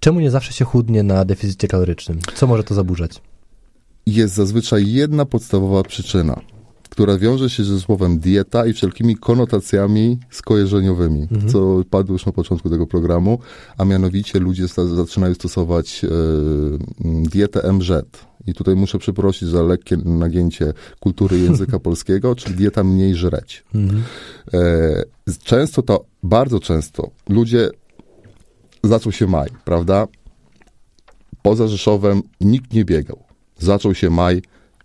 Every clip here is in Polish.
Czemu nie zawsze się chudnie na deficycie kalorycznym? Co może to zaburzać? Jest zazwyczaj jedna podstawowa przyczyna, która wiąże się ze słowem dieta i wszelkimi konotacjami skojarzeniowymi, Mhm. co padło już na początku tego programu, a mianowicie ludzie zaczynają stosować m, dietę MZ. I tutaj muszę przeprosić za lekkie nagięcie kultury języka polskiego, czyli dieta mniej żreć. Mhm. E, często to, bardzo często ludzie, zaczął się maj, prawda? Poza Rzeszowem nikt nie biegał. Zaczął się maj,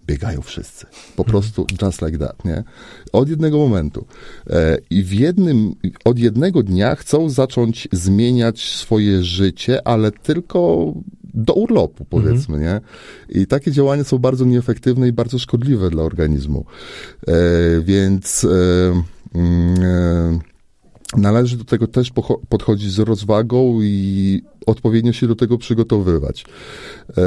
biegają wszyscy. Po prostu just like that, nie? Od jednego momentu. E, I w jednym, od jednego dnia chcą zacząć zmieniać swoje życie, ale tylko do urlopu, powiedzmy, nie? I takie działania są bardzo nieefektywne i bardzo szkodliwe dla organizmu. E, więc e, mm, e, należy do tego też podchodzić z rozwagą i odpowiednio się do tego przygotowywać. E,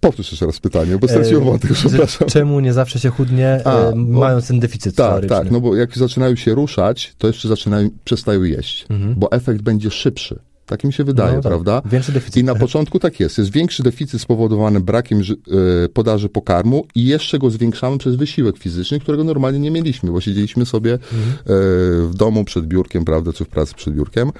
powtórz jeszcze raz pytanie, bo straciłem E, wątek, że przepraszam. Czemu nie zawsze się chudnie, A, e, mając ten deficyt Tak, kaloryczny? tak, no bo jak zaczynają się ruszać, to jeszcze zaczynają, przestają jeść, Mhm. bo efekt będzie szybszy. Tak mi się wydaje, No tak, prawda? Większy deficyt. I na początku tak jest. Jest większy deficyt spowodowany brakiem e, podaży pokarmu i jeszcze go zwiększamy przez wysiłek fizyczny, którego normalnie nie mieliśmy, bo siedzieliśmy sobie e, w domu przed biurkiem, prawda, czy w pracy przed biurkiem.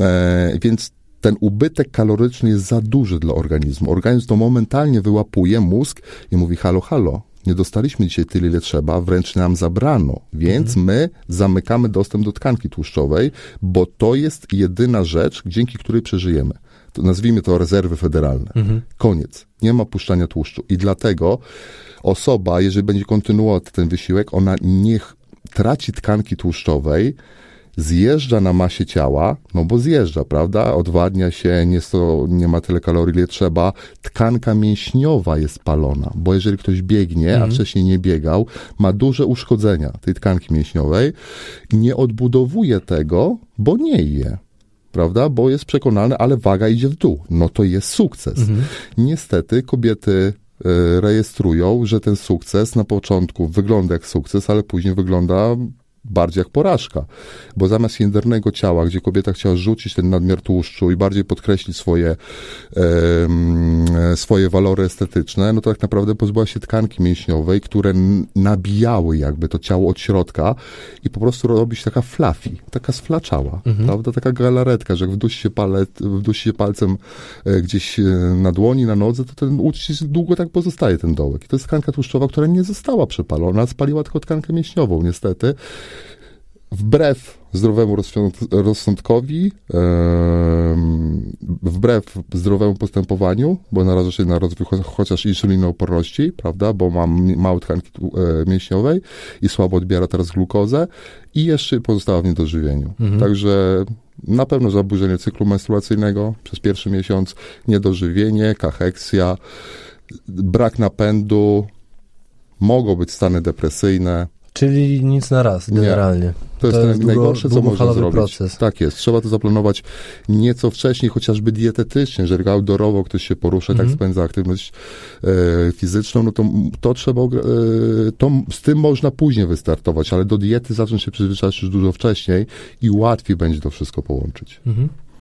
E, Więc ten ubytek kaloryczny jest za duży dla organizmu. Organizm to momentalnie wyłapuje mózg i mówi halo, halo. Nie dostaliśmy dzisiaj tyle, ile trzeba, wręcz nam zabrano, więc my zamykamy dostęp do tkanki tłuszczowej, bo to jest jedyna rzecz, dzięki której przeżyjemy. To nazwijmy to rezerwy federalne. Koniec. Nie ma puszczania tłuszczu. I dlatego osoba, jeżeli będzie kontynuować ten wysiłek, ona niech traci tkanki tłuszczowej, zjeżdża na masie ciała, no bo zjeżdża, prawda? Odwadnia się, nie, nie ma tyle kalorii, ile trzeba. Tkanka mięśniowa jest palona, bo jeżeli ktoś biegnie, a wcześniej nie biegał, ma duże uszkodzenia tej tkanki mięśniowej, nie odbudowuje tego, bo nie je. Prawda? Bo jest przekonany, ale waga idzie w dół. No to jest sukces. Niestety kobiety e, rejestrują, że ten sukces na początku wygląda jak sukces, ale później wygląda bardziej jak porażka. Bo zamiast jędrnego ciała, gdzie kobieta chciała rzucić ten nadmiar tłuszczu i bardziej podkreślić swoje, e, swoje walory estetyczne, no to tak naprawdę pozbyła się tkanki mięśniowej, które nabijały jakby to ciało od środka i po prostu robi się taka fluffy, taka sflaczała, prawda? Taka galaretka, że jak wdusi się, palec, wdusi się palcem e, gdzieś e, na dłoni, na nodze, to ten uścisk długo tak pozostaje ten dołek. I to jest tkanka tłuszczowa, która nie została przepalona, spaliła tylko tkankę mięśniową, niestety. Wbrew zdrowemu rozsąd- rozsądkowi, wbrew zdrowemu postępowaniu, bo naraża się na rozwój cho- chociaż insulinooporności, prawda, bo mam mało tkanki e, mięśniowej i słabo odbiera teraz glukozę i jeszcze pozostała w niedożywieniu. Także na pewno zaburzenie cyklu menstruacyjnego przez pierwszy miesiąc, niedożywienie, kacheksja, brak napędu, mogą być stany depresyjne, Czyli nic na raz, Nie. generalnie. to jest, jest naj- długo- najgorsze, co można zrobić. proces. Tak jest. Trzeba to zaplanować nieco wcześniej, chociażby dietetycznie, jeżeli outdoorowo ktoś się porusza, Mhm. tak spędza aktywność e, fizyczną, no to to trzeba, e, to z tym można później wystartować, ale do diety zacząć się przyzwyczaić już dużo wcześniej i łatwiej będzie to wszystko połączyć. Mhm.